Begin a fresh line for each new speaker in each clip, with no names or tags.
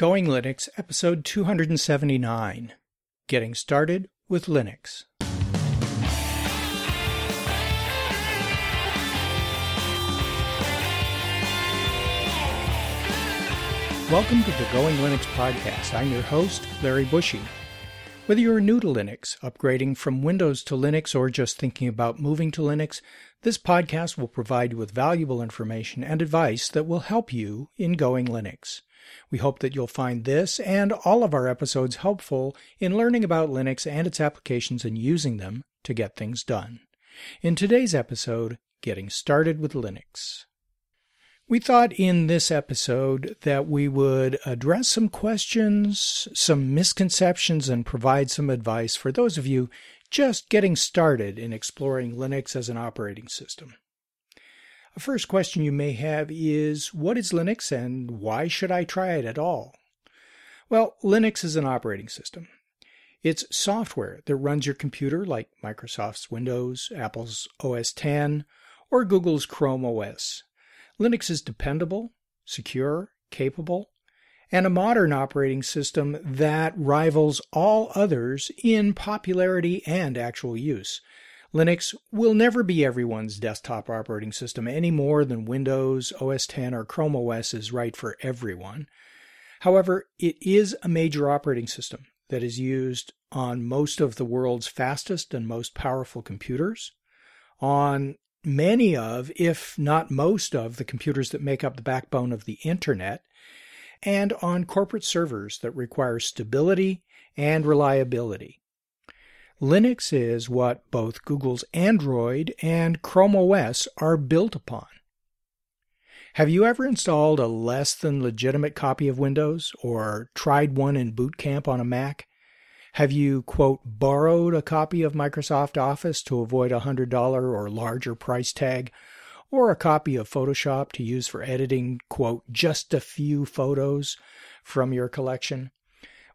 Going Linux, episode 279 Getting Started with Linux. Welcome to the Going Linux podcast. I'm your host, Larry Bouchard. Whether you're new to Linux, upgrading from Windows to Linux, or just thinking about moving to Linux, this podcast will provide you with valuable information and advice that will help you in Going Linux. We hope that you'll find this and all of our episodes helpful in learning about Linux and its applications and using them to get things done. In today's episode, Getting Started with Linux. We thought in this episode that we would address some questions, some misconceptions, and provide some advice for those of you just getting started in exploring Linux as an operating system. A first question you may have is What is Linux and why should I try it at all? Well, Linux is an operating system. It's software that runs your computer like Microsoft's Windows, Apple's OS X, or Google's Chrome OS. Linux is dependable, secure, capable, and a modern operating system that rivals all others in popularity and actual use. Linux will never be everyone's desktop operating system any more than Windows, OS X, or Chrome OS is right for everyone. However, it is a major operating system that is used on most of the world's fastest and most powerful computers, on many of, if not most of, the computers that make up the backbone of the Internet, and on corporate servers that require stability and reliability. Linux is what both Google's Android and Chrome OS are built upon. Have you ever installed a less than legitimate copy of Windows or tried one in boot camp on a Mac? Have you, quote, borrowed a copy of Microsoft Office to avoid a $100 or larger price tag? Or a copy of Photoshop to use for editing, quote, just a few photos from your collection?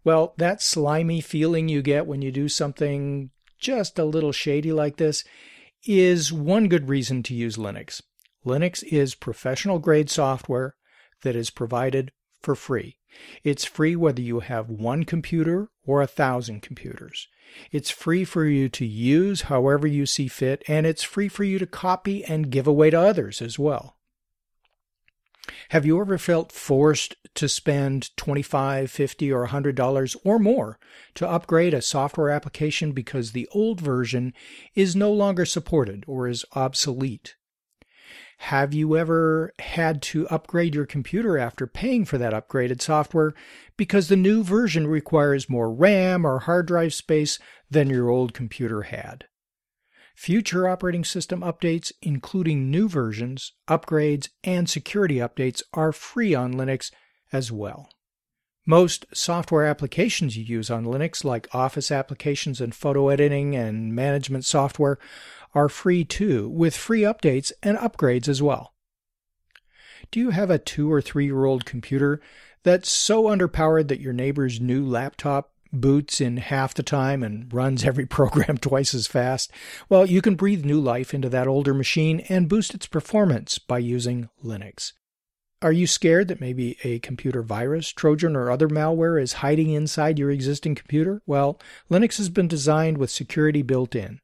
Well, that slimy feeling you get when you do something just a little shady like this is one good reason to use Linux. Linux is professional grade software that is provided for free. It's free whether you have one computer or a thousand computers. It's free for you to use however you see fit, and it's free for you to copy and give away to others as well. Have you ever felt forced to spend $25, $50, or $100 or more to upgrade a software application because the old version is no longer supported or is obsolete? Have you ever had to upgrade your computer after paying for that upgraded software because the new version requires more RAM or hard drive space than your old computer had? Future operating system updates, including new versions, upgrades, and security updates, are free on Linux as well. Most software applications you use on Linux, like Office applications and photo editing and management software, are free too, with free updates and upgrades as well. Do you have a two or three year old computer that's so underpowered that your neighbor's new laptop boots in half the time and runs every program twice as fast? Well, you can breathe new life into that older machine and boost its performance by using Linux. Are you scared that maybe a computer virus, Trojan, or other malware is hiding inside your existing computer? Well, Linux has been designed with security built in.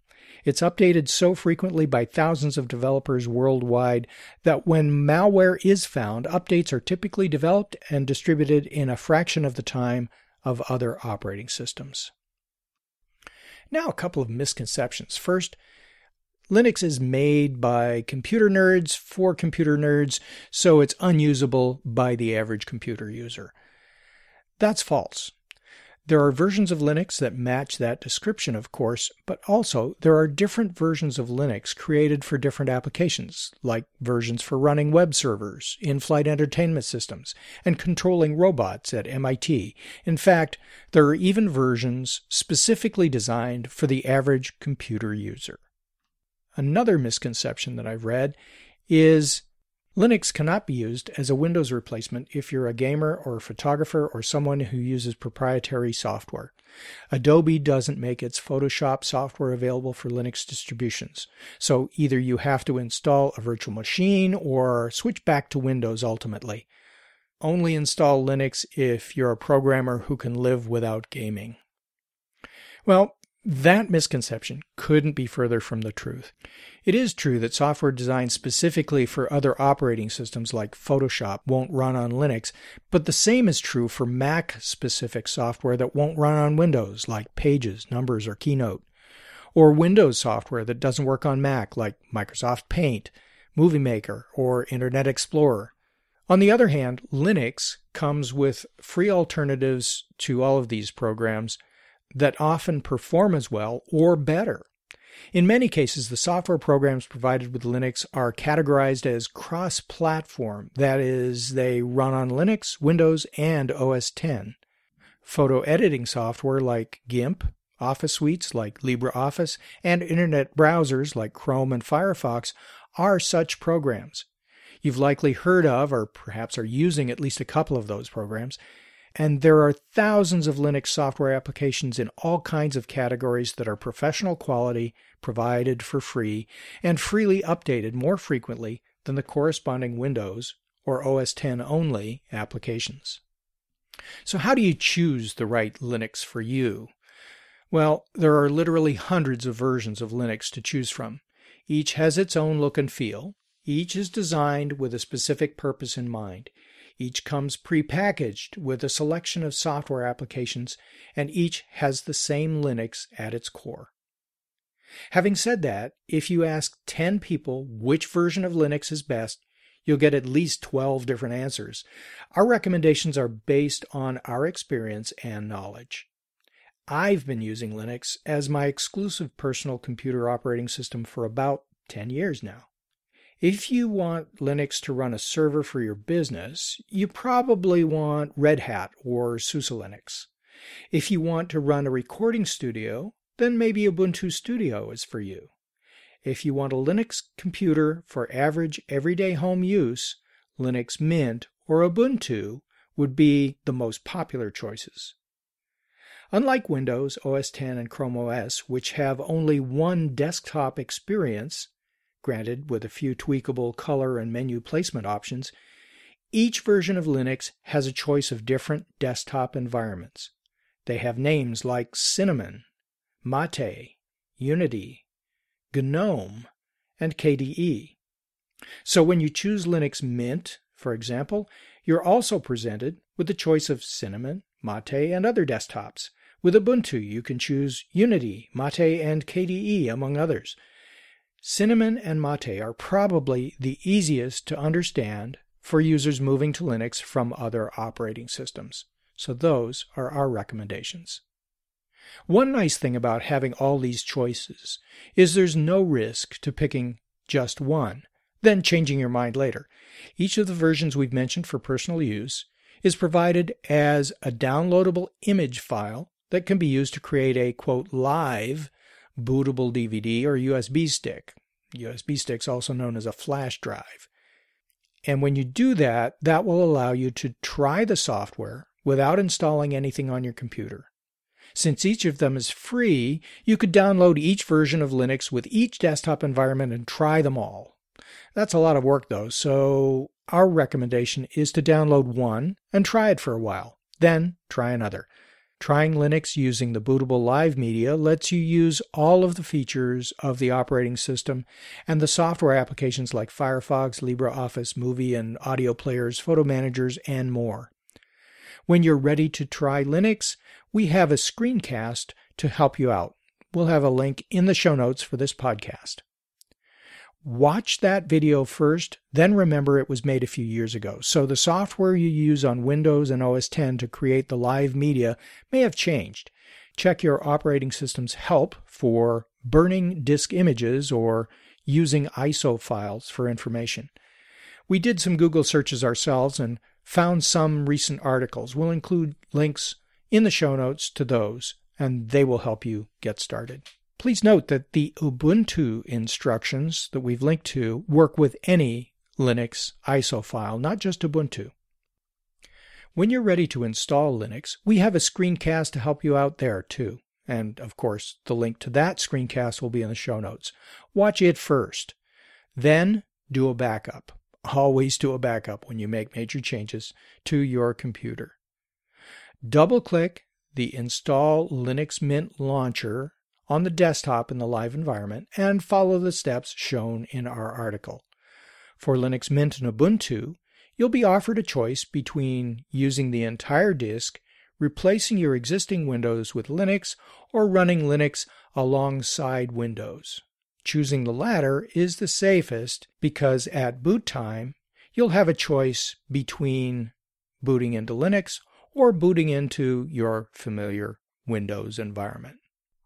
It's updated so frequently by thousands of developers worldwide that when malware is found, updates are typically developed and distributed in a fraction of the time of other operating systems. Now, a couple of misconceptions. First, Linux is made by computer nerds for computer nerds, so it's unusable by the average computer user. That's false. There are versions of Linux that match that description, of course, but also there are different versions of Linux created for different applications, like versions for running web servers, in flight entertainment systems, and controlling robots at MIT. In fact, there are even versions specifically designed for the average computer user. Another misconception that I've read is Linux cannot be used as a Windows replacement if you're a gamer or a photographer or someone who uses proprietary software. Adobe doesn't make its Photoshop software available for Linux distributions, so either you have to install a virtual machine or switch back to Windows ultimately. only install Linux if you're a programmer who can live without gaming. Well, that misconception couldn't be further from the truth. It is true that software designed specifically for other operating systems like Photoshop won't run on Linux, but the same is true for Mac specific software that won't run on Windows like Pages, Numbers, or Keynote, or Windows software that doesn't work on Mac like Microsoft Paint, Movie Maker, or Internet Explorer. On the other hand, Linux comes with free alternatives to all of these programs that often perform as well or better. In many cases, the software programs provided with Linux are categorized as cross platform, that is, they run on Linux, Windows, and OS X. Photo editing software like GIMP, Office suites like LibreOffice, and internet browsers like Chrome and Firefox are such programs. You've likely heard of, or perhaps are using at least a couple of those programs, and there are thousands of Linux software applications in all kinds of categories that are professional quality, provided for free, and freely updated more frequently than the corresponding Windows or OS X only applications. So, how do you choose the right Linux for you? Well, there are literally hundreds of versions of Linux to choose from. Each has its own look and feel. Each is designed with a specific purpose in mind. Each comes prepackaged with a selection of software applications, and each has the same Linux at its core. Having said that, if you ask 10 people which version of Linux is best, you'll get at least 12 different answers. Our recommendations are based on our experience and knowledge. I've been using Linux as my exclusive personal computer operating system for about 10 years now. If you want Linux to run a server for your business, you probably want Red Hat or SUSE Linux. If you want to run a recording studio, then maybe Ubuntu Studio is for you. If you want a Linux computer for average everyday home use, Linux Mint or Ubuntu would be the most popular choices. Unlike Windows, OS X, and Chrome OS, which have only one desktop experience, granted with a few tweakable color and menu placement options, each version of Linux has a choice of different desktop environments. They have names like Cinnamon, Mate, Unity, GNOME, and KDE. So when you choose Linux Mint, for example, you're also presented with the choice of Cinnamon, Mate, and other desktops. With Ubuntu, you can choose Unity, Mate, and KDE, among others. Cinnamon and Mate are probably the easiest to understand for users moving to Linux from other operating systems. So those are our recommendations. One nice thing about having all these choices is there's no risk to picking just one, then changing your mind later. Each of the versions we've mentioned for personal use is provided as a downloadable image file that can be used to create a quote live bootable DVD or USB stick. USB stick's also known as a flash drive. And when you do that, that will allow you to try the software without installing anything on your computer. Since each of them is free, you could download each version of Linux with each desktop environment and try them all. That's a lot of work though, so our recommendation is to download one and try it for a while, then try another. Trying Linux using the bootable live media lets you use all of the features of the operating system and the software applications like Firefox, LibreOffice, movie and audio players, photo managers, and more. When you're ready to try Linux, we have a screencast to help you out. We'll have a link in the show notes for this podcast. Watch that video first, then remember it was made a few years ago. So the software you use on Windows and OS 10 to create the live media may have changed. Check your operating system's help for burning disk images or using ISO files for information. We did some Google searches ourselves and found some recent articles. We'll include links in the show notes to those, and they will help you get started. Please note that the Ubuntu instructions that we've linked to work with any Linux ISO file, not just Ubuntu. When you're ready to install Linux, we have a screencast to help you out there too. And of course, the link to that screencast will be in the show notes. Watch it first. Then do a backup. always do a backup when you make major changes to your computer. Double click the Install Linux Mint launcher on the desktop in the live environment and follow the steps shown in our article. For Linux Mint and Ubuntu, you'll be offered a choice between using the entire disk, replacing your existing Windows with Linux, or running Linux alongside Windows. Choosing the latter is the safest because at boot time, you'll have a choice between booting into Linux or booting into your familiar Windows environment.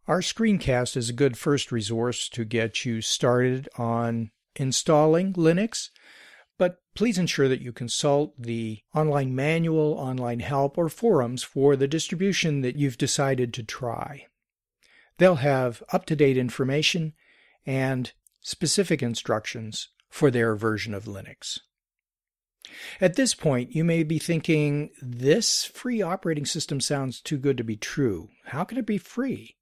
Our screencast is a good first resource to get you started on installing Linux, but please ensure that you consult the online manual, online help, or forums for the distribution that you've decided to try. They'll have up to date information and specific instructions for their version of Linux. At this point, you may be thinking, this free operating system sounds too good to be true. How can it be free?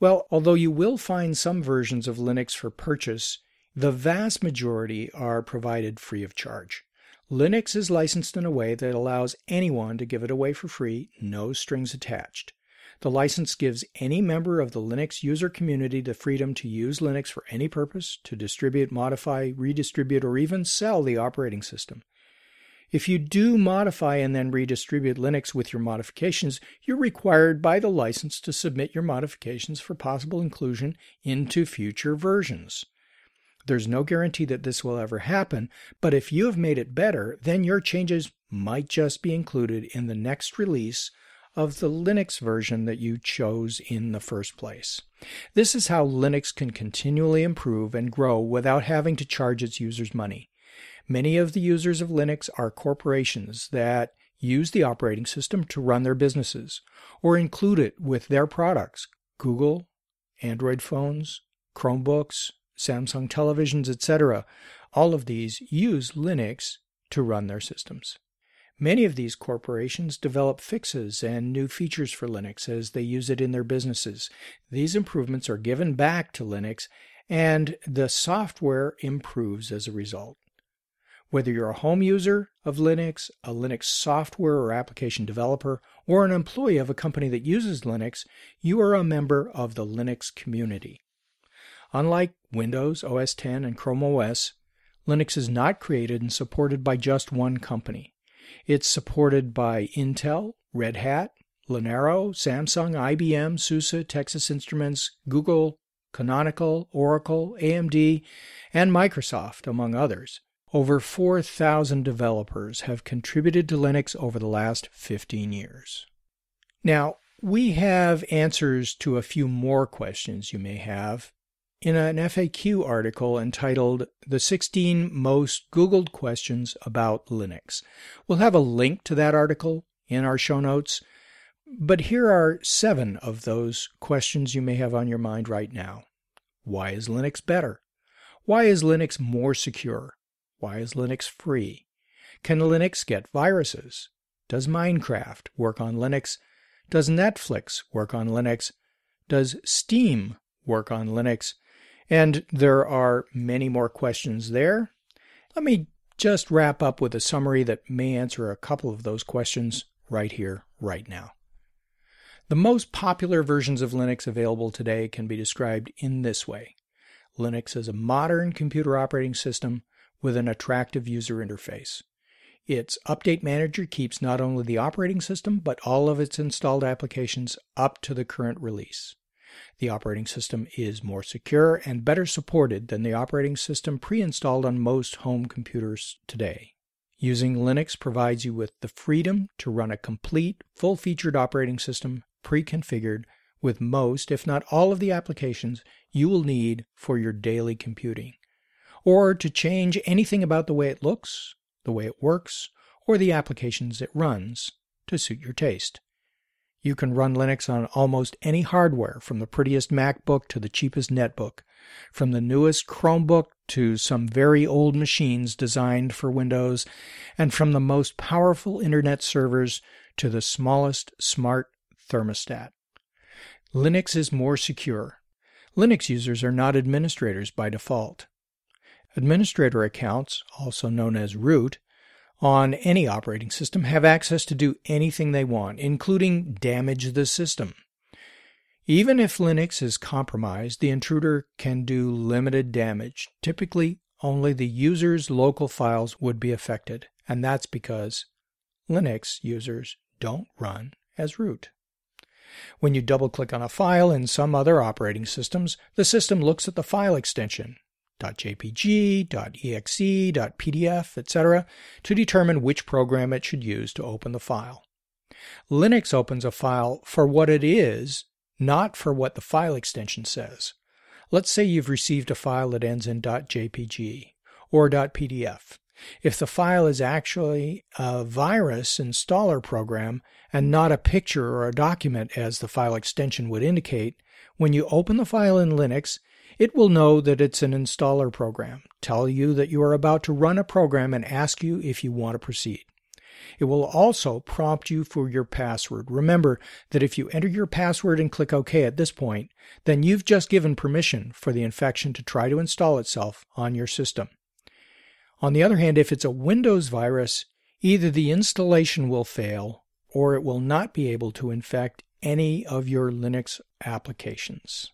Well, although you will find some versions of Linux for purchase, the vast majority are provided free of charge. Linux is licensed in a way that allows anyone to give it away for free, no strings attached. The license gives any member of the Linux user community the freedom to use Linux for any purpose, to distribute, modify, redistribute, or even sell the operating system. If you do modify and then redistribute Linux with your modifications, you're required by the license to submit your modifications for possible inclusion into future versions. There's no guarantee that this will ever happen, but if you have made it better, then your changes might just be included in the next release of the Linux version that you chose in the first place. This is how Linux can continually improve and grow without having to charge its users money. Many of the users of Linux are corporations that use the operating system to run their businesses or include it with their products Google, Android phones, Chromebooks, Samsung televisions, etc. All of these use Linux to run their systems. Many of these corporations develop fixes and new features for Linux as they use it in their businesses. These improvements are given back to Linux, and the software improves as a result. Whether you're a home user of Linux, a Linux software or application developer, or an employee of a company that uses Linux, you are a member of the Linux community. Unlike Windows, OS 10, and Chrome OS, Linux is not created and supported by just one company. It's supported by Intel, Red Hat, Linaro, Samsung, IBM, SUSE, Texas Instruments, Google, Canonical, Oracle, AMD, and Microsoft, among others. Over 4,000 developers have contributed to Linux over the last 15 years. Now, we have answers to a few more questions you may have in an FAQ article entitled The 16 Most Googled Questions About Linux. We'll have a link to that article in our show notes, but here are seven of those questions you may have on your mind right now. Why is Linux better? Why is Linux more secure? Why is Linux free? Can Linux get viruses? Does Minecraft work on Linux? Does Netflix work on Linux? Does Steam work on Linux? And there are many more questions there. Let me just wrap up with a summary that may answer a couple of those questions right here, right now. The most popular versions of Linux available today can be described in this way Linux is a modern computer operating system with an attractive user interface. Its Update Manager keeps not only the operating system, but all of its installed applications up to the current release. The operating system is more secure and better supported than the operating system pre installed on most home computers today. Using Linux provides you with the freedom to run a complete, full featured operating system pre configured with most, if not all, of the applications you will need for your daily computing, or to change anything about the way it looks, the way it works, or the applications it runs to suit your taste. You can run Linux on almost any hardware, from the prettiest MacBook to the cheapest netbook, from the newest Chromebook to some very old machines designed for Windows, and from the most powerful internet servers to the smallest smart thermostat. Linux is more secure. Linux users are not administrators by default. Administrator accounts, also known as root, on any operating system have access to do anything they want, including damage the system. Even if Linux is compromised, the intruder can do limited damage. Typically, only the user's local files would be affected, and that's because Linux users don't run as root. When you double click on a file in some other operating systems, the system looks at the file extension .jpg, .exe, .pdf, etc. to determine which program it should use to open the file. Linux opens a file for what it is, not for what the file extension says. Let's say you've received a file that ends in .jpg or .pdf. If the file is actually a virus installer program and not a picture or a document as the file extension would indicate, when you open the file in Linux, it will know that it's an installer program, tell you that you are about to run a program, and ask you if you want to proceed. It will also prompt you for your password. Remember that if you enter your password and click OK at this point, then you've just given permission for the infection to try to install itself on your system. On the other hand, if it's a Windows virus, either the installation will fail or it will not be able to infect any of your Linux applications.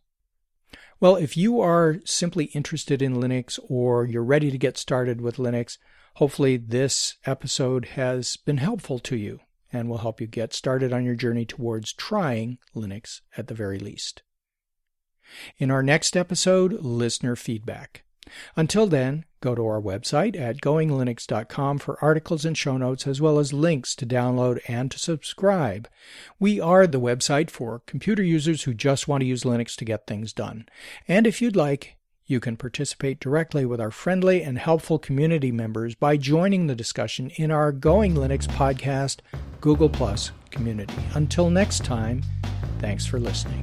Well, if you are simply interested in Linux or you're ready to get started with Linux, hopefully this episode has been helpful to you and will help you get started on your journey towards trying Linux at the very least. In our next episode, listener feedback. Until then, go to our website at goinglinux.com for articles and show notes, as well as links to download and to subscribe. We are the website for computer users who just want to use Linux to get things done. And if you'd like, you can participate directly with our friendly and helpful community members by joining the discussion in our Going Linux podcast Google Plus community. Until next time, thanks for listening.